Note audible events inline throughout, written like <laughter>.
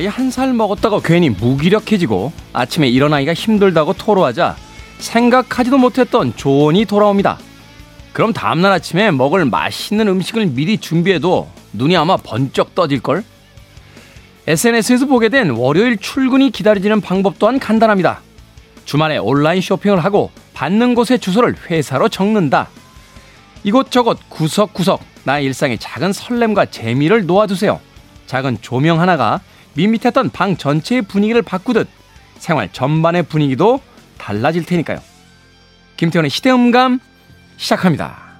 나이 한 살 먹었다고 괜히 무기력해지고 아침에 일어나기가 힘들다고 토로하자 생각하지도 못했던 조언이 돌아옵니다. 그럼 다음날 아침에 먹을 맛있는 음식을 미리 준비해도 눈이 아마 번쩍 떠질걸? SNS에서 보게 된 월요일 출근이 기다려지는 방법 또한 간단합니다. 주말에 온라인 쇼핑을 하고 받는 곳의 주소를 회사로 적는다. 이곳저곳 구석구석 나의 일상의 작은 설렘과 재미를 놓아두세요. 작은 조명 하나가 밋밋했던 방 전체의 분위기를 바꾸듯 생활 전반의 분위기도 달라질 테니까요. 김태훈의 시대음감 시작합니다.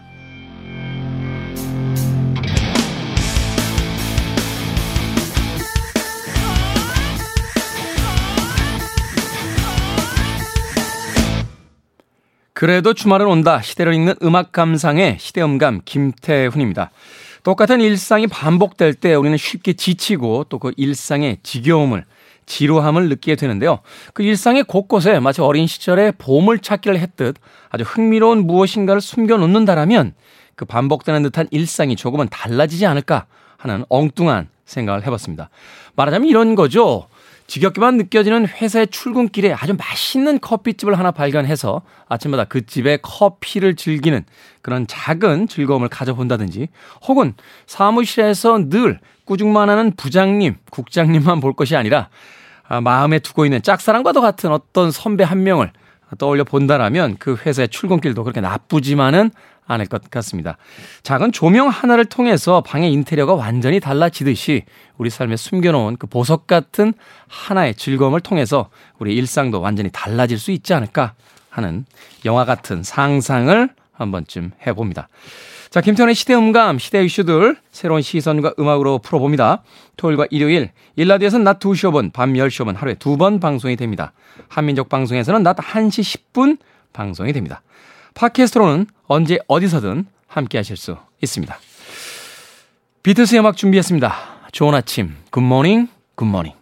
그래도 주말은 온다. 시대를 읽는 음악 감상의 시대음감 김태훈입니다. 똑같은 일상이 반복될 때 우리는 쉽게 지치고 또 그 일상의 지겨움을 지루함을 느끼게 되는데요. 그 일상의 곳곳에 마치 어린 시절에 보물 찾기를 했듯 아주 흥미로운 무엇인가를 숨겨 놓는다라면 그 반복되는 듯한 일상이 조금은 달라지지 않을까 하는 엉뚱한 생각을 해봤습니다. 말하자면 이런 거죠. 지겹게만 느껴지는 회사의 출근길에 아주 맛있는 커피집을 하나 발견해서 아침마다 그 집의 커피를 즐기는 그런 작은 즐거움을 가져본다든지 혹은 사무실에서 늘 꾸중만 하는 부장님, 국장님만 볼 것이 아니라 아, 마음에 두고 있는 짝사랑과도 같은 어떤 선배 한 명을 떠올려 본다라면 그 회사의 출근길도 그렇게 나쁘지만은 않을 것 같습니다. 작은 조명 하나를 통해서 방의 인테리어가 완전히 달라지듯이 우리 삶에 숨겨놓은 그 보석 같은 하나의 즐거움을 통해서 우리 일상도 완전히 달라질 수 있지 않을까 하는 영화 같은 상상을 한 번쯤 해봅니다. 자, 김태훈의 시대음감, 시대 이슈들 새로운 시선과 음악으로 풀어봅니다. 토요일과 일요일, 1라디오에서는 낮 2시 5분, 밤 10시 5분 하루에 두 번 방송이 됩니다. 한민족 방송에서는 낮 1시 10분 방송이 됩니다. 팟캐스트로는 언제 어디서든 함께 하실 수 있습니다. 비틀스 음악 준비했습니다. 좋은 아침, Good Morning, Good Morning.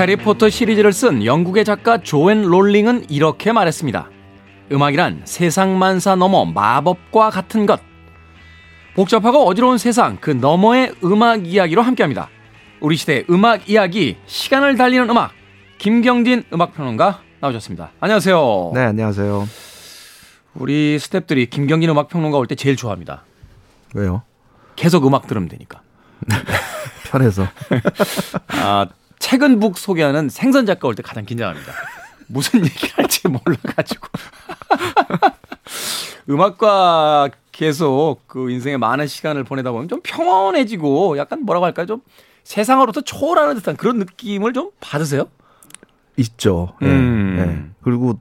해리포터 시리즈를 쓴 영국의 작가 조앤 롤링은 이렇게 말했습니다. 음악이란 세상 만사 넘어 마법과 같은 것. 복잡하고 어지러운 세상 그 너머의 음악 이야기로 함께합니다. 우리 시대의 음악 이야기, 시간을 달리는 음악. 김경진 음악평론가 나오셨습니다. 안녕하세요. 네, 안녕하세요. 우리 스탭들이 김경진 음악평론가 올 때 제일 좋아합니다. 왜요? 계속 음악 들으면 되니까. <laughs> 편해서. <laughs> 아, 최근 북 소개하는 생선 작가 올 때 가장 긴장합니다. <laughs> 무슨 얘기 할지 몰라가지고. <laughs> 음악과 계속 그 인생의 많은 시간을 보내다 보면 좀 평온해지고 약간 뭐라고 할까요? 좀 세상으로부터 초월하는 듯한 그런 느낌을 좀 받으세요? 있죠. 예. 음. 예. 그리고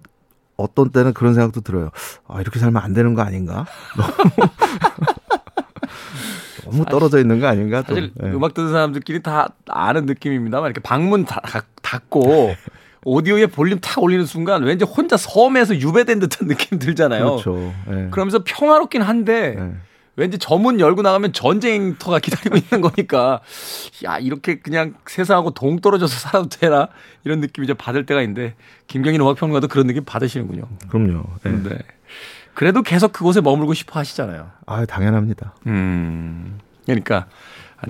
어떤 때는 그런 생각도 들어요. 아, 이렇게 살면 안 되는 거 아닌가? 너무 <laughs> 떨어져 있는 거 아닌가? 또. 사실 네. 음악 듣는 사람들끼리 다 아는 느낌입니다만 이렇게 방문 다, 닫고 <laughs> 오디오에 볼륨 탁 올리는 순간 왠지 혼자 섬에서 유배된 듯한 느낌 들잖아요. 그렇죠. 네. 그러면서 평화롭긴 한데 네. 왠지 저 문 열고 나가면 전쟁터가 <laughs> 기다리고 있는 거니까 야 이렇게 그냥 세상하고 동떨어져서 살아도 되나 이런 느낌이 좀 받을 때가 있는데 김경인 음악평론가도 그런 느낌 받으시는군요. 그럼요. 네. 네. 그래도 계속 그곳에 머물고 싶어 하시잖아요. 아, 당연합니다. 음. 그러니까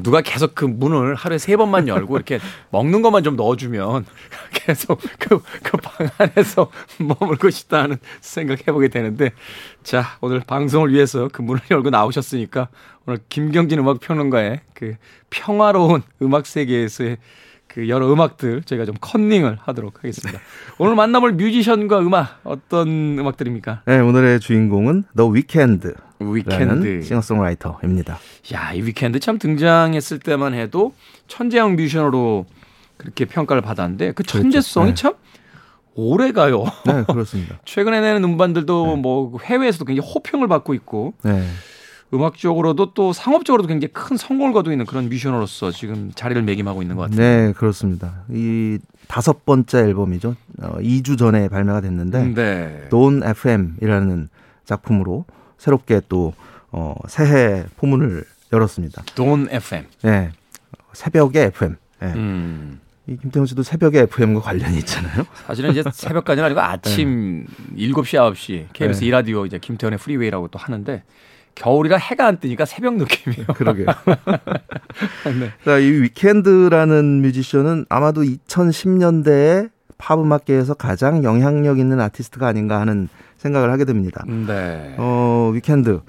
누가 계속 그 문을 하루에 세 번만 열고 이렇게 <laughs> 먹는 것만 좀 넣어주면 계속 그, 그 방 안에서 <laughs> 머물고 싶다는 생각 해보게 되는데 자, 오늘 방송을 위해서 그 문을 열고 나오셨으니까 오늘 김경진 음악 평론가의 그 평화로운 음악 세계에서의 그 여러 음악들 저희가 좀 컨닝을 하도록 하겠습니다. 오늘 만나볼 뮤지션과 음악 어떤 음악들입니까? 네, 오늘의 주인공은 The Weeknd. 위켄드 싱어송라이터입니다. 야, 이 위켄드 참 등장했을 때만 해도 천재형 뮤지션으로 그렇게 평가를 받았는데 그 그렇죠. 천재성이 그렇죠. 네. 참 오래 가요. 네, 그렇습니다. <laughs> 최근에 내는 음반들도 네. 뭐 해외에서도 굉장히 호평을 받고 있고 네. 음악적으로도 또 상업적으로도 굉장히 큰 성공을 거두고 있는 그런 뮤지션으로서 지금 자리를 매김하고 있는 것 같아요. 네, 그렇습니다. 이 다섯 번째 앨범이죠. 어, 2주 전에 발매가 됐는데 네. Dawn FM이라는 작품으로 새롭게 또 어, 새해 포문을 열었습니다. Dawn FM. 네. 새벽의 FM. 네. 음. 이 김태훈 씨도 새벽의 FM과 관련이 있잖아요. <laughs> 사실은 이제 새벽까지는 아니고 아침 네. 7시, 9시 KBS 네. 2라디오 이제 김태훈의 프리웨이라고 또 하는데 겨울이라 해가 안 뜨니까 새벽 느낌이에요. <laughs> 그러게요. <laughs> 네. 자, 이 위켄드라는 뮤지션은 아마도 2010년대에 팝 음악계에서 가장 영향력 있는 아티스트가 아닌가 하는 생각을 하게 됩니다. 네. 어, 위켄드.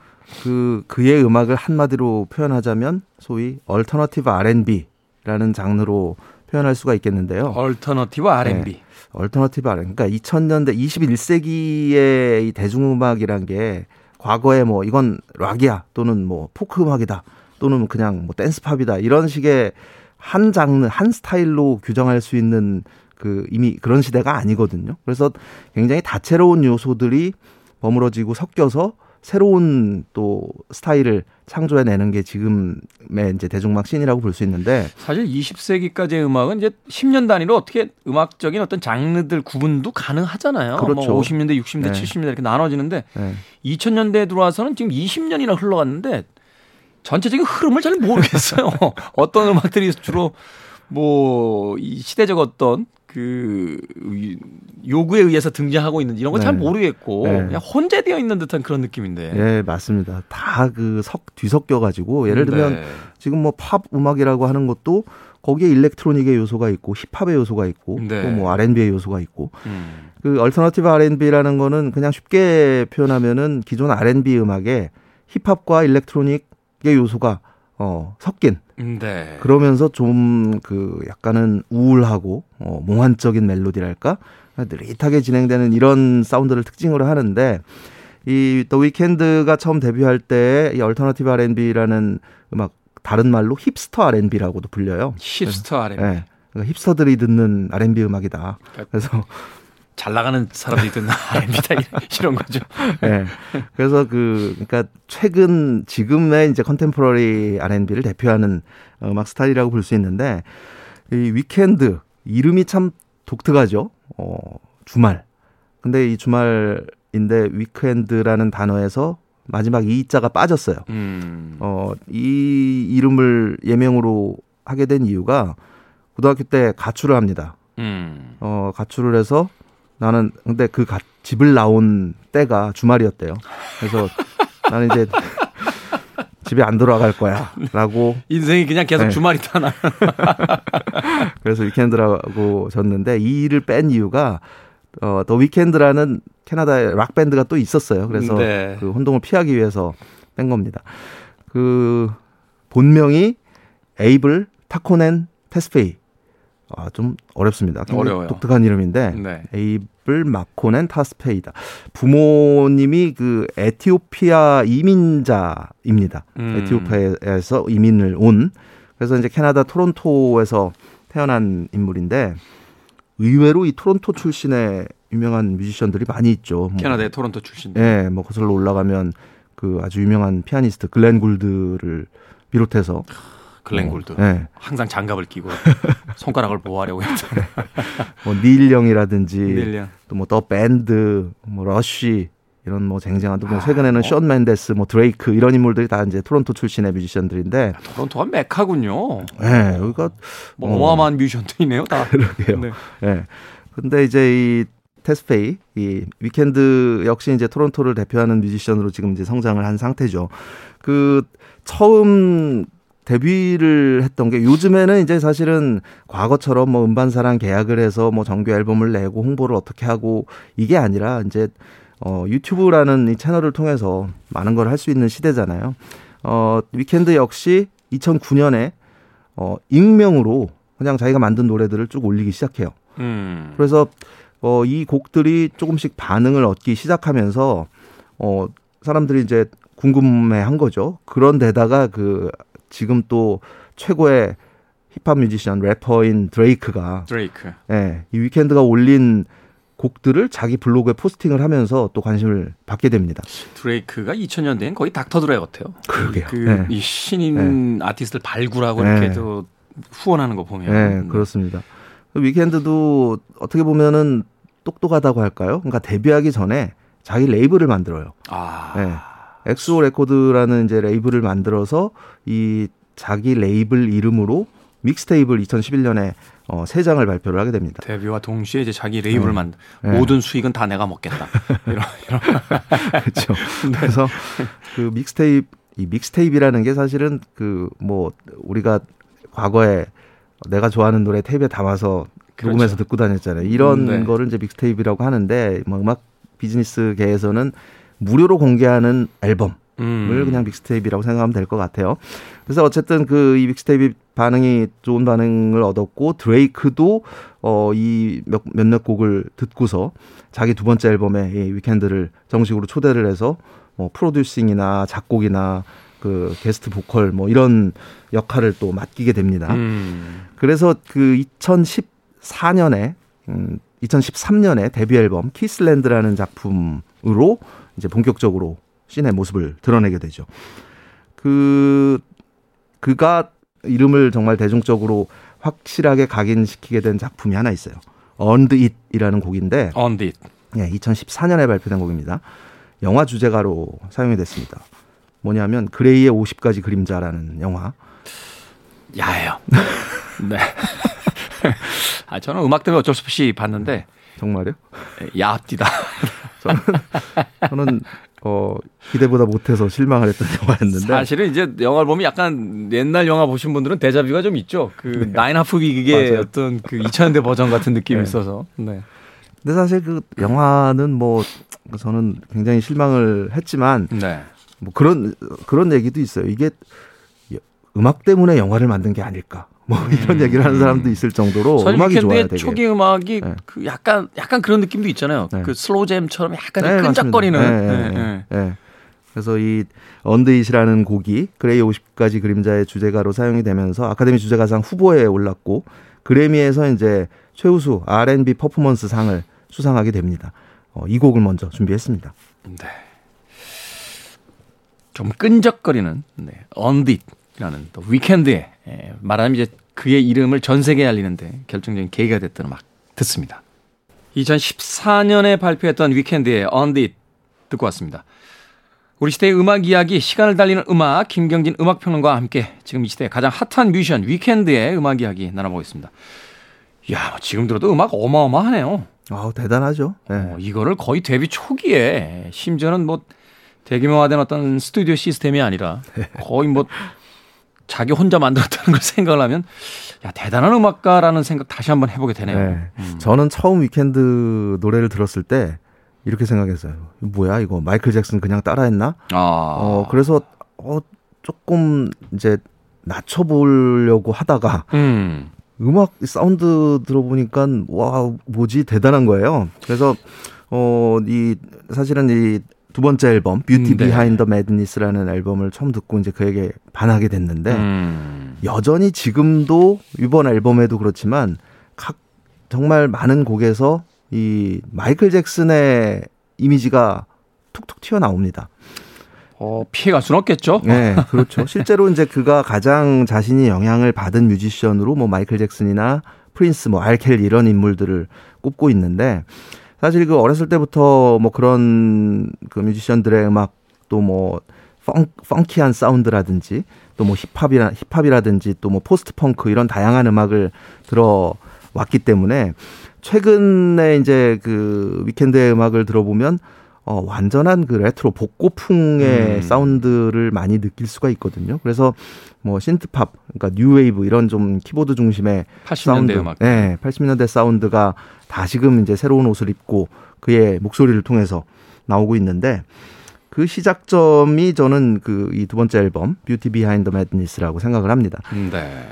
그 그의 음악을 한마디로 표현하자면 소위 alternative R&B라는 장르로 표현할 수가 있겠는데요. alternative R&B. 네. alternative R&B. 그러니까 2000년대 21세기의 이 대중음악이란 게 과거에 뭐 이건 락이야 또는 뭐 포크 음악이다 또는 그냥 뭐 댄스팝이다 이런 식의 한 장르 한 스타일로 규정할 수 있는 그 이미 그런 시대가 아니거든요. 그래서 굉장히 다채로운 요소들이 버무러지고 섞여서 새로운 또 스타일을 창조해내는 게 지금의 이제 대중음악 씬이라고 볼 수 있는데 사실 20세기까지의 음악은 이제 10년 단위로 어떻게 음악적인 어떤 장르들 구분도 가능하잖아요. 뭐 그렇죠. 뭐 50년대, 60년대, 네. 70년대 이렇게 나눠지는데 네. 2000년대에 들어와서는 지금 20년이나 흘러갔는데 전체적인 흐름을 잘 모르겠어요. <laughs> 어떤 음악들이 주로 뭐 이 시대적 어떤 그 요구에 의해서 등장하고 있는 이런 건 잘 네. 모르겠고 네. 그냥 혼재되어 있는 듯한 그런 느낌인데. 네, 맞습니다. 다 그 석 뒤섞여 가지고 예를 들면 네. 지금 뭐 팝 음악이라고 하는 것도 거기에 electronic의 요소가 있고 힙합의 요소가 있고 네. 또 뭐 R&B의 요소가 있고 음. 그 alternative R&B라는 거는 그냥 쉽게 표현하면은 기존 R&B 음악에 힙합과 electronic의 요소가 어 섞인 네. 그러면서 좀 그 약간은 우울하고 어, 몽환적인 멜로디랄까 느릿하게 진행되는 이런 사운드를 특징으로 하는데 이 더 위켄드가 처음 데뷔할 때 이 alternative R&B라는 음악 다른 말로 hipster R&B라고도 불려요. hipster R&B. 네. 그러니까 hipster들이 듣는 R&B 음악이다. 그러니까 그래서 잘 나가는 사람들이 듣는 R&B다 이런 거죠. 네. 그래서 그 그러니까 최근 지금의 이제 contemporary R&B를 대표하는 음악 스타일이라고 볼 수 있는데 이 위켄드 이름이 참 독특하죠. 어, 주말. 근데 이 주말인데 weekend라는 단어에서 마지막 E자가 빠졌어요. 음. 어, 이 이름을 예명으로 하게 된 이유가 고등학교 때 가출을 합니다. 음. 어, 가출을 해서 나는 근데 그 가, 집을 나온 때가 주말이었대요. 그래서 나는 이제 집에 안 돌아갈 거야. 라고. 인생이 그냥 계속 네. 주말이다, 나. <laughs> 그래서 위켄드라고 졌는데 이 일을 뺀 이유가 어, 더 위켄드라는 캐나다의 락밴드가 또 있었어요. 그래서 네. 그 혼동을 피하기 위해서 뺀 겁니다. 그 본명이 에이블 타코넨 테스페이 아, 좀 어렵습니다. 어려워요. 독특한 이름인데 네. 에이블 마코넨 타스페이다. 부모님이 그 에티오피아 이민자입니다. 음. 에티오피아에서 이민을 온 그래서 이제 캐나다 토론토에서 태어난 인물인데 의외로 이 토론토 출신의 유명한 뮤지션들이 많이 있죠. 뭐, 캐나다의 토론토 출신. 네, 뭐 거슬러 올라가면 그 아주 유명한 피아니스트 글렌 굴드를 비롯해서 글렌 굴드. 어, 네. 항상 장갑을 끼고 <laughs> 손가락을 보호하려고 했잖아요. <laughs> 뭐 닐 영이라든지 또 뭐 더 밴드, 뭐 러쉬 이런 뭐 쟁쟁한 또 뭐 아, 최근에는 어. 숀 멘데스, 뭐 드레이크 이런 인물들이 다 이제 토론토 출신의 뮤지션들인데 아, 토론토가 메카군요. 네, 여기가 뭐 어마어마한 뮤지션들이네요, 다. <laughs> 그러게요. 네. 네. 근데 이제 이 테스파예, 이 위켄드 역시 이제 토론토를 대표하는 뮤지션으로 지금 이제 성장을 한 상태죠. 그 처음 데뷔를 했던 게 요즘에는 이제 사실은 과거처럼 뭐 음반사랑 계약을 해서 뭐 정규 앨범을 내고 홍보를 어떻게 하고 이게 아니라 이제 어 유튜브라는 이 채널을 통해서 많은 걸 할 수 있는 시대잖아요. 어 위켄드 역시 2009년에 어 익명으로 그냥 자기가 만든 노래들을 쭉 올리기 시작해요. 음. 그래서 어 이 곡들이 조금씩 반응을 얻기 시작하면서 어 사람들이 이제 궁금해 한 거죠. 그런데다가 그 지금 또 최고의 힙합 뮤지션 래퍼인 드레이크가 드레이크. 예, 이 위켄드가 올린 곡들을 자기 블로그에 포스팅을 하면서 또 관심을 받게 됩니다. 드레이크가 2000년대엔 거의 닥터 드레 같아요. 그러게요. 그, 네. 이 신인 네. 아티스트를 발굴하고 네. 이렇게 또 후원하는 거 보면. 네, 그렇습니다. 위켄드도 어떻게 보면은 똑똑하다고 할까요? 그러니까 데뷔하기 전에 자기 레이블을 만들어요. 아. 네. XO 레코드라는 이제 레이블을 만들어서 이 자기 레이블 이름으로 mixtape을 2011년에 어, 세 장을 발표를 하게 됩니다. 데뷔와 동시에 이제 자기 레이블을 네. 만든 네. 모든 수익은 다 내가 먹겠다. <laughs> 이런 이런. 그렇죠. <laughs> 네. 그래서 그 믹스테이프 이 mixtape이라는 게 사실은 그 뭐 우리가 과거에 내가 좋아하는 노래 테이프에 담아서 그렇죠. 녹음해서 듣고 다녔잖아요. 이런 네. 거를 이제 믹스테이프라고 하는데 뭐 음악 비즈니스계에서는 무료로 공개하는 앨범을 음. 그냥 믹스테이프라고 생각하면 될 것 같아요. 그래서 어쨌든 그이 믹스테이프 반응이 좋은 반응을 얻었고 드레이크도 어이 몇몇 곡을 듣고서 자기 두 번째 앨범에 이 위켄드를 정식으로 초대를 해서 뭐 프로듀싱이나 작곡이나 그 게스트 보컬 뭐 이런 역할을 또 맡기게 됩니다. 음. 그래서 그 2014년에 음 2013년에 데뷔 앨범 Kiss Land라는 작품으로 이제 본격적으로 scene에 모습을 드러내게 되죠. 그 그가 이름을 정말 대중적으로 확실하게 각인시키게 된 작품이 하나 있어요. Earned It이라는 곡인데 언드 잇. 예, 2014년에 발표된 곡입니다. 영화 주제가로 사용이 됐습니다. 뭐냐면 그레이의 50가지 그림자라는 영화. 야해요. <laughs> 네. <laughs> 아, 저는 음악 때문에 어쩔 수 없이 봤는데. 정말요? 야합디다. <laughs> 저는, 저는 어, 기대보다 못해서 실망을 했던 영화였는데. 사실은 이제 영화를 보면 약간 옛날 영화 보신 분들은 데자뷰가 좀 있죠. 그 네. 나인 하프 비기의 어떤 그 2000년대 버전 같은 느낌이 네. 있어서. 네. 근데 사실 그 영화는 뭐 저는 굉장히 실망을 했지만 네. 뭐 그런 그런 얘기도 있어요. 이게 음악 때문에 영화를 만든 게 아닐까. 뭐 음. 이런 얘기를 하는 사람도 있을 정도로 음악이 좋아요. 되게. 초기 음악이 네. 그 약간 약간 그런 느낌도 있잖아요. 네. 그 slow jam처럼 약간 네, 끈적거리는. 네, 네, 네, 그래서 이 Earned It이라는 곡이 그레이 50가지 그림자의 주제가로 사용이 되면서 아카데미 주제가상 후보에 올랐고 그래미에서 이제 최우수 R&B 퍼포먼스 상을 수상하게 됩니다. 어, 이 곡을 먼저 준비했습니다. 네. 좀 끈적거리는 네. 언딧이라는 또 위켄드의 예, 말하자면 이제 그의 이름을 전 세계에 알리는데 결정적인 계기가 됐던 음악 듣습니다. 2014년에 발표했던 위켄드의 언딧 듣고 왔습니다. 우리 시대의 음악 이야기, 시간을 달리는 음악, 김경진 음악평론가와 함께 지금 이 시대의 가장 핫한 뮤지션 위켄드의 음악 이야기 나눠보겠습니다. 야, 뭐 지금 들어도 음악 어마어마하네요. 아, 대단하죠. 네. 어, 이거를 거의 데뷔 초기에 심지어는 뭐 대규모화된 어떤 스튜디오 시스템이 아니라 네. <laughs> 거의 뭐 자기 혼자 만들었다는 걸 <laughs> 생각을 하면 야 대단한 음악가라는 생각 다시 한번 해보게 되네요. 네. 음. 저는 처음 위켄드 노래를 들었을 때 이렇게 생각했어요. 뭐야 이거 마이클 잭슨 그냥 따라했나? 아. 어 그래서 어 조금 이제 낮춰보려고 하다가 음. 음악 사운드 들어보니까 와 뭐지 대단한 거예요. 그래서 어 이 사실은 이 두 번째 앨범 Beauty Behind Madness라는 앨범을 처음 듣고 이제 그에게 반하게 됐는데 음. 여전히 지금도 이번 앨범에도 그렇지만 각 정말 많은 곡에서 이 마이클 잭슨의 이미지가 툭툭 튀어나옵니다. 어, 피해갈 수는 없겠죠? 네, 그렇죠. 실제로 이제 그가 가장 자신이 영향을 받은 뮤지션으로 뭐 마이클 잭슨이나 프린스, 뭐 알 켈리 이런 인물들을 꼽고 있는데 사실 그 어렸을 때부터 뭐 그런 그 뮤지션들의 음악 또 뭐 funk, funky한 사운드라든지 또 뭐 힙합이라 힙합이라든지 또 뭐 post punk 이런 다양한 음악을 들어 왔기 때문에 최근에 이제 그 위켄드의 음악을 들어보면 어, 완전한 그 레트로 복고풍의 음. 사운드를 많이 느낄 수가 있거든요. 그래서 뭐 신트팝, 그러니까 new wave 이런 좀 키보드 중심의 80년대 사운드, 음악. 네, 80년대 사운드가 다시금 이제 새로운 옷을 입고 그의 목소리를 통해서 나오고 있는데 그 시작점이 저는 그 이 두 번째 앨범 Beauty Behind Madness라고 생각을 합니다. 네.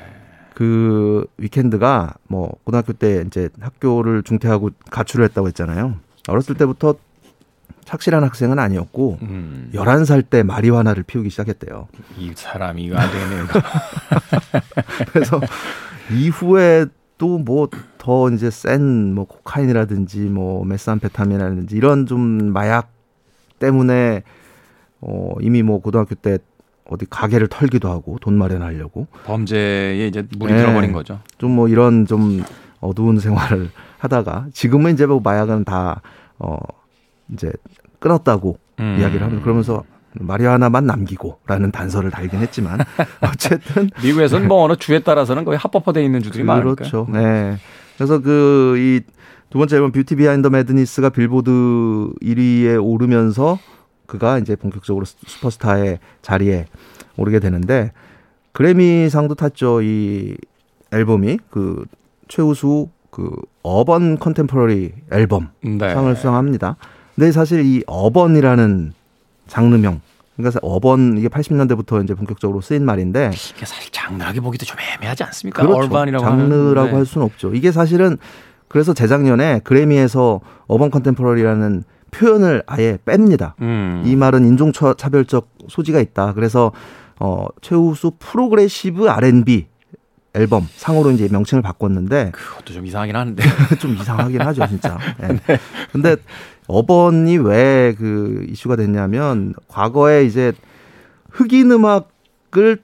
그 위켄드가 뭐 고등학교 때 이제 학교를 중퇴하고 가출을 했다고 했잖아요. 어렸을 때부터 착실한 학생은 아니었고 음. 11살 때 마리화나를 피우기 시작했대요. 이 사람이 이거 안 되네. <laughs> 그래서 이후에 또 뭐 더 이제 센 뭐 코카인이라든지 뭐 메스암페타민이라든지 이런 좀 마약 때문에 어 이미 뭐 고등학교 때 어디 가게를 털기도 하고 돈 마련하려고 범죄에 이제 물이 네. 들어버린 거죠. 좀 뭐 이런 좀 어두운 생활을 하다가 지금은 이제 뭐 마약은 다 어 이제 끊었다고 음. 이야기를 하면 그러면서 마리화나만 남기고라는 단서를 달긴 했지만 <laughs> 어쨌든 미국에서는 뭐 어느 주에 따라서는 거의 합법화되어 있는 주들이 많으니까. 그렇죠. 네. 그래서 그 이 두 번째 앨범 Beauty Behind Madness가 빌보드 1위에 오르면서 그가 이제 본격적으로 슈퍼스타의 자리에 오르게 되는데 그래미상도 탔죠. 이 앨범이 그 최우수 그 어번 컨템포러리 앨범 네. 상을 수상합니다. 근데 사실 이 어번이라는 장르명 그러니까 어번 이게 80년대부터 이제 본격적으로 쓰인 말인데 이게 사실 장르하게 보기도 좀 애매하지 않습니까? 그렇죠. 장르라고 하는, 네. 할 수는 없죠. 이게 사실은 그래서 재작년에 그래미에서 어번 컨템포러리라는 표현을 아예 뺍니다. 음. 이 말은 인종 차별적 소지가 있다. 그래서 어 최우수 progressive R&B 앨범 상으로 이제 명칭을 바꿨는데 그것도 좀 이상하긴 하는데 <laughs> 좀 이상하긴 하죠 진짜. 네. <laughs> 네. 근데 urban이 왜 그 이슈가 됐냐면 과거에 이제 흑인 음악을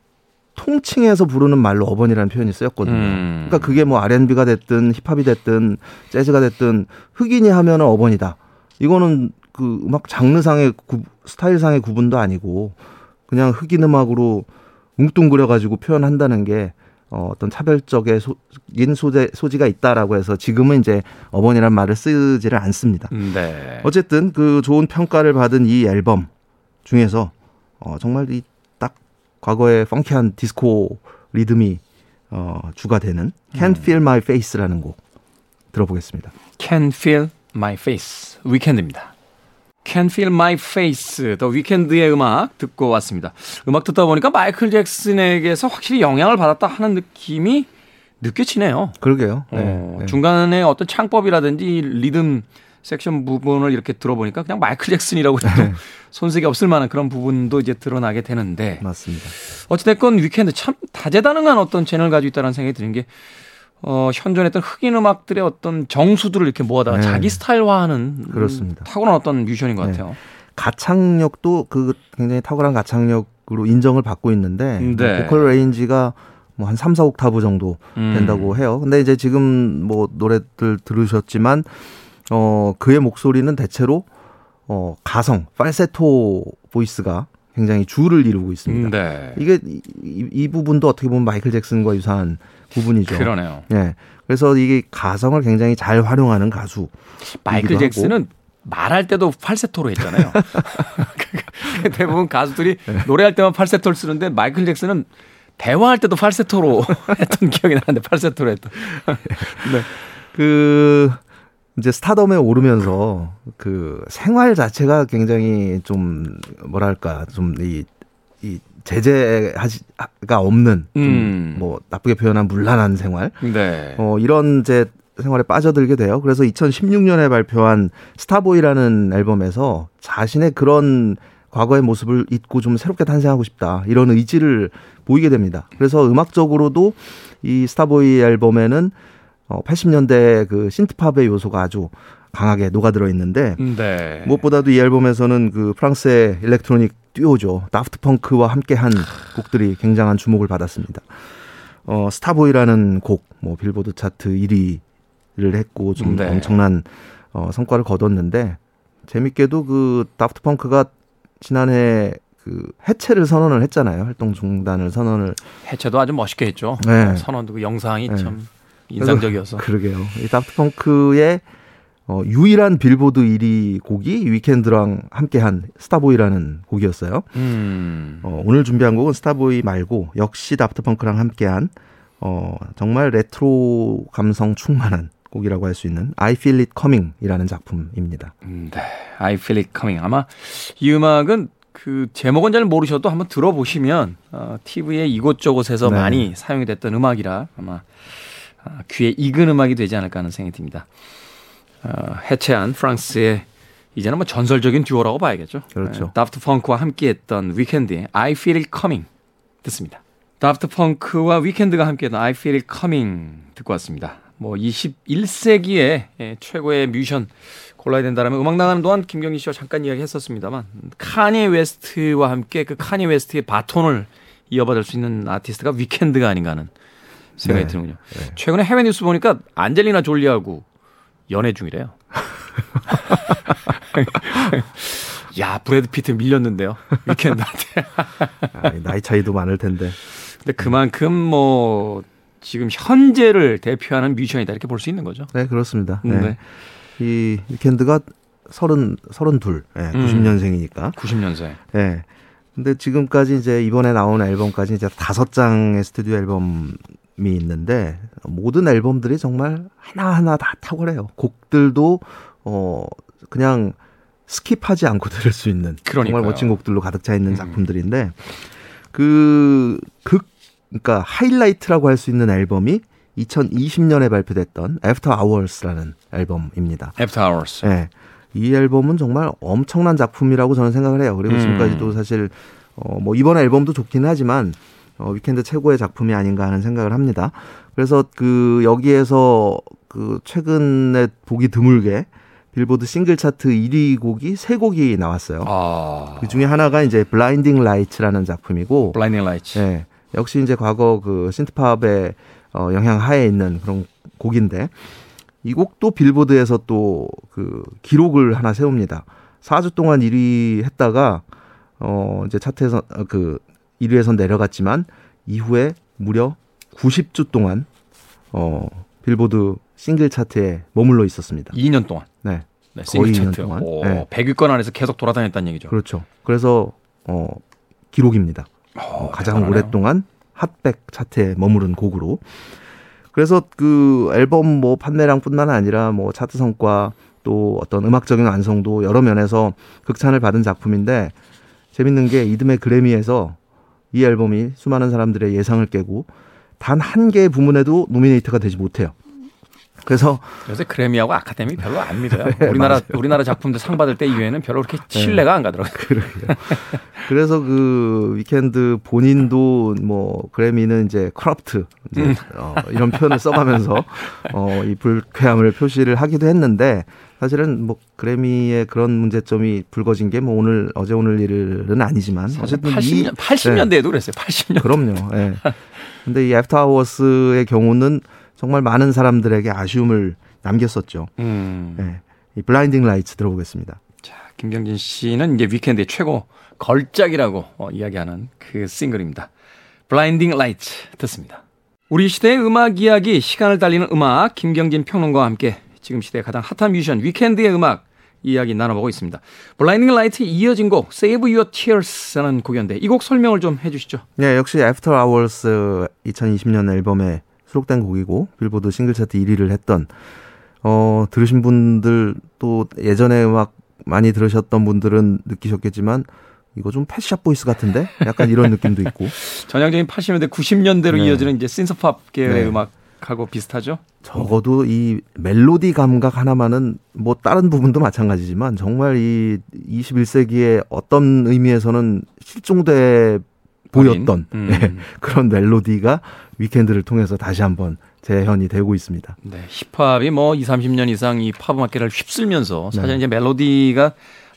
통칭해서 부르는 말로 urban이라는 표현이 쓰였거든요. 음. 그러니까 그게 뭐 R&B가 됐든 힙합이 됐든 재즈가 됐든 흑인이 하면은 urban이다. 이거는 그 음악 장르상의 구, 스타일상의 구분도 아니고 그냥 흑인 음악으로 뭉뚱그려 가지고 표현한다는 게 어, 어떤 차별적의 소, 인 소재, 소지가 있다라고 해서 지금은 이제 어머니란 말을 쓰지를 않습니다. 네. 어쨌든 그 좋은 평가를 받은 이 앨범 중에서 어, 정말 이 딱 과거의 펑키한 디스코 리듬이 어, 주가 되는 Can't Feel My Face라는 곡 들어보겠습니다. Can't Feel My Face 위켄드입니다. Can Feel My Face, 더 위켄드의 음악 듣고 왔습니다. 음악 듣다 보니까 마이클 잭슨에게서 확실히 영향을 받았다 하는 느낌이 느껴지네요. 그러게요. 네, 어, 네. 중간에 어떤 창법이라든지 리듬 섹션 부분을 이렇게 들어보니까 그냥 마이클 잭슨이라고 해도 네. 손색이 없을 만한 그런 부분도 이제 드러나게 되는데. 맞습니다. 어찌됐건 위켄드 참 다재다능한 어떤 채널을 가지고 있다는 생각이 드는 게 어, 현존했던 흑인 음악들의 어떤 정수들을 이렇게 모아다가 네. 자기 스타일화하는 그렇습니다. 타고난 어떤 뮤지션인 것 네. 같아요. 가창력도 그 굉장히 탁월한 가창력으로 인정을 받고 있는데 네. vocal range가 뭐 한 3, 4옥타브 정도 음. 된다고 음. 해요. 근데 이제 지금 뭐 노래들 들으셨지만 어 그의 목소리는 대체로 어 가성, falsetto voice가 굉장히 주를 이루고 있습니다. 네. 이게 이, 이, 부분도 어떻게 보면 마이클 잭슨과 유사한 부분이죠. 그러네요. 예. 그래서 이게 가성을 굉장히 잘 활용하는 가수. 마이클 잭슨은 하고. 말할 때도 팔세토로 했잖아요. <laughs> 대부분 가수들이 네. 노래할 때만 팔세토를 쓰는데 마이클 잭슨은 대화할 때도 팔세토로 <laughs> 했던 기억이 나는데 팔세토로 했던. 네. 그 이제 스타덤에 오르면서 그 생활 자체가 굉장히 좀 뭐랄까 좀이 이 제재가 없는 음. 뭐 나쁘게 표현한 물란한 생활 네. 어 이런 제 생활에 빠져들게 돼요. 그래서 2016년에 발표한 Starboy라는 앨범에서 자신의 그런 과거의 모습을 잊고 좀 새롭게 탄생하고 싶다 이런 의지를 보이게 됩니다. 그래서 음악적으로도 이 Starboy 앨범에는 어 80년대 그 synth-pop의 요소가 아주 강하게 녹아들어 있는데 네. 무엇보다도 이 앨범에서는 그 프랑스의 electronic 듀오죠 다프트 펑크와 함께한 곡들이 굉장한 주목을 받았습니다. 어 Starboy라는 곡 뭐 빌보드 차트 1위를 했고 좀 네. 엄청난 어 성과를 거뒀는데 재밌게도 그 다프트 펑크가 지난해 그 해체를 선언을 했잖아요. 활동 중단을 선언을 해체도 아주 멋있게 했죠. 네. 선언도 그 영상이 네. 참 인상적이어서. 그러게요. 이 다프트 펑크의 어, 유일한 빌보드 1위 곡이 위켄드랑 함께한 Starboy라는 곡이었어요. 음. 어, 오늘 준비한 곡은 Starboy 말고 역시 다프트펑크랑 함께한 어, 정말 레트로 감성 충만한 곡이라고 할 수 있는 I Feel It Coming이라는 작품입니다. 음, 네, I Feel It Coming. 아마 이 음악은 그 제목은 잘 모르셔도 한번 들어보시면 어, TV에 이곳저곳에서 네. 많이 사용이 됐던 음악이라 아마 아, 귀에 익은 음악이 되지 않을까 하는 생각이 듭니다. 어, 해체한 프랑스의 이제는 뭐 전설적인 듀오라고 봐야겠죠. 그렇죠. 네, 다프트 펑크와 함께했던 위켄드의 I Feel It Coming 듣습니다. 다프트 펑크와 위켄드가 함께했던 I Feel It Coming 듣고 왔습니다. 뭐 21세기의 예, 최고의 뮤지션 골라야 된다라면 음악 나가는 동안 김경진 씨와 잠깐 이야기했었습니다만 카니 웨스트와 함께 그 카니 웨스트의 바톤을 이어받을 수 있는 아티스트가 위켄드가 아닌가 하는 생각이 네. 드는군요. 네. 최근에 해외 뉴스 보니까 안젤리나 졸리하고 연애 중이래요. <laughs> 야, 브래드 피트 밀렸는데요. 위켄드한테. <laughs> 아, 나이 차이도 많을 텐데. 근데 그만큼 뭐 지금 현재를 대표하는 뮤지션이다 이렇게 볼 수 있는 거죠. 네, 그렇습니다. 네. 네. 이 위켄드가 서른 서른 둘, 예, 90년생이니까. 90년생. 예. 근데 지금까지 이제 이번에 나온 앨범까지 이제 다섯 장의 스튜디오 앨범이 있는데 모든 앨범들이 정말 하나하나 다 탁월해요. 곡들도 어 그냥 skip하지 않고 들을 수 있는 그러니까요. 정말 멋진 곡들로 가득 차 있는 음. 작품들인데 그 극 그러니까 하이라이트라고 할 수 있는 앨범이 2020년에 발표됐던 After Hours라는 앨범입니다. After Hours. 네. 이 앨범은 정말 엄청난 작품이라고 저는 생각을 해요. 그리고 음. 지금까지도 사실 어 뭐 이번 앨범도 좋기는 하지만 어 위켄드 최고의 작품이 아닌가 하는 생각을 합니다. 그래서 그 여기에서 그 최근에 보기 드물게 빌보드 싱글 차트 1위 곡이 세 곡이 나왔어요. 아. 그 중에 하나가 이제 Blinding Lights라는 작품이고 Blinding Lights. 네. 역시 이제 과거 그 synth-pop의 어 영향 하에 있는 그런 곡인데 이 곡도 빌보드에서 또 그 기록을 하나 세웁니다. 4주 동안 1위 했다가 어 이제 차트에서 어, 그 1위에서 내려갔지만 이후에 무려 90주 동안 어 빌보드 싱글 차트에 머물러 있었습니다. 2년 동안. 네. 네 거의 2년 동안. 오, 네. 100위권 안에서 계속 돌아다녔다는 얘기죠. 그렇죠. 그래서 어 기록입니다. 오, 어, 가장 대단하네요. 오랫동안 핫백 차트에 머무른 곡으로 그래서 그 앨범 뭐 판매량뿐만 아니라 뭐 차트 성과 또 어떤 음악적인 완성도 여러 면에서 극찬을 받은 작품인데 재밌는 게 이듬해 그래미에서 이 앨범이 수많은 사람들의 예상을 깨고 단 한 개의 부문에도 노미네이트가 되지 못해요. 그래서 요새 그래미하고 아카데미 별로 안 믿어요. <laughs> 네, 우리나라 맞아요. 우리나라 작품들 상 받을 때 이외에는 별로 그렇게 네. 신뢰가 네. 안 가더라고요. <laughs> 그래서 그 위켄드 본인도 뭐 그래미는 이제 corrupt 이제 음. 어, 이런 표현을 써가면서 어, 이 불쾌함을 표시를 하기도 했는데 사실은 뭐 그래미의 그런 문제점이 불거진 게 뭐 오늘 어제 오늘 일은 아니지만 어쨌든 80년 80년대에도 네. 그랬어요. 80년. 그럼요. 예. 네. 근데 이 After Hours의 경우는 정말 많은 사람들에게 아쉬움을 남겼었죠. 음. 네. 이 Blinding Lights 들어보겠습니다. 자, 김경진 씨는 이제 위켄드의 최고 걸작이라고 어, 이야기하는 그 싱글입니다. Blinding Lights 듣습니다. 우리 시대의 음악 이야기, 시간을 달리는 음악, 김경진 평론가와 함께 지금 시대의 가장 핫한 뮤지션 위켄드의 음악 이야기 나눠보고 있습니다. Blinding Lights에 이어진 곡 Save Your Tears라는 곡이었는데 이 곡 설명을 좀 해주시죠. 네, 역시 After Hours 2020년 앨범에 수록된 곡이고 빌보드 싱글 차트 1위를 했던 어 들으신 분들 또 예전에 음악 많이 들으셨던 분들은 느끼셨겠지만 이거 좀 펫 샵 보이즈 같은데 약간 이런 느낌도 있고 <laughs> 전형적인 80년대 90년대로 네. 이어지는 이제 신서팝 계열의 네. 음악하고 비슷하죠. 적어도 이 멜로디 감각 하나만은 뭐 다른 부분도 마찬가지지만 정말 이 21세기의 어떤 의미에서는 실종돼 보였던 음. 네, <laughs> 그런 멜로디가 위켄드를 통해서 다시 한번 재현이 되고 있습니다. 네, 힙합이 뭐 2, 30년 이상 이 팝 음악계를 휩쓸면서 사실 네. 이제 멜로디가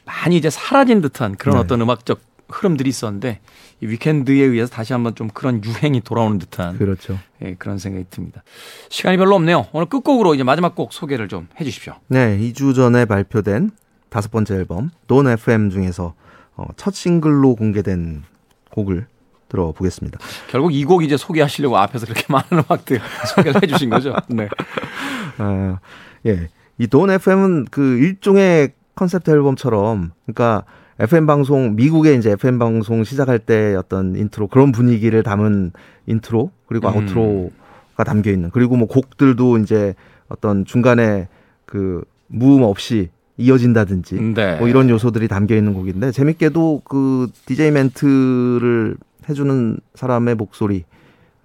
많이 이제 사라진 듯한 그런 네. 어떤 음악적 흐름들이 있었는데 이 위켄드에 의해서 다시 한번 좀 그런 유행이 돌아오는 듯한 그렇죠. 예, 그런 생각이 듭니다. 시간이 별로 없네요. 오늘 끝곡으로 이제 마지막 곡 소개를 좀 해주십시오. 네, 2주 전에 발표된 다섯 번째 앨범 Dawn FM 중에서 어, 첫 싱글로 공개된 곡을 들어보겠습니다. 결국 이 곡 이제 소개하시려고 앞에서 그렇게 <laughs> 많은 음악들 <laughs> 소개를 해주신 거죠. 네. <laughs> 아, 예. 이 Dawn FM은 그 일종의 컨셉트 앨범처럼, 그러니까 FM 방송 미국의 이제 FM 방송 시작할 때 어떤 인트로 그런 분위기를 담은 인트로 그리고 음. outro가 담겨 있는 그리고 뭐 곡들도 이제 어떤 중간에 그 무음 없이 이어진다든지 네. 뭐 이런 요소들이 담겨 있는 곡인데 재밌게도 그 DJ 멘트를 해주는 사람의 목소리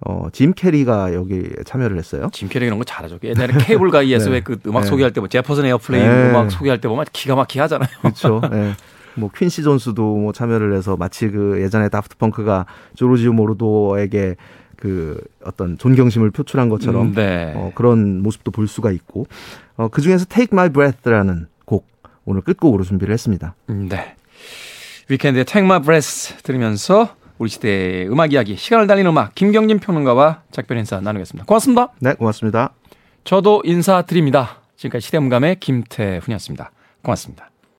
어, 짐 캐리가 여기 참여를 했어요. 짐 캐리 이런 거 잘하죠. 옛날에 Cable <laughs> Guy에서 네. 그 음악 네. 소개할 때 뭐 제퍼슨 에어플레인 네. 음악 소개할 때 보면 기가 막히게 하잖아요. 그렇죠. <laughs> 네. 뭐 퀸시 존스도 뭐 참여를 해서 마치 그 예전에 다프트 펑크가 조르지오 모로더에게 그 어떤 존경심을 표출한 것처럼 음, 네. 어, 그런 모습도 볼 수가 있고 어, 그 중에서 Take My Breath라는 곡 오늘 끝곡으로 준비를 했습니다. 음, 네. 위켄드의 Take My Breath 들으면서 우리 시대의 음악 이야기, 시간을 달리는 음악, 김경진 평론가와 작별 인사 나누겠습니다. 고맙습니다. 네, 고맙습니다. 저도 인사드립니다. 지금까지 시대음감의 김태훈이었습니다. 고맙습니다.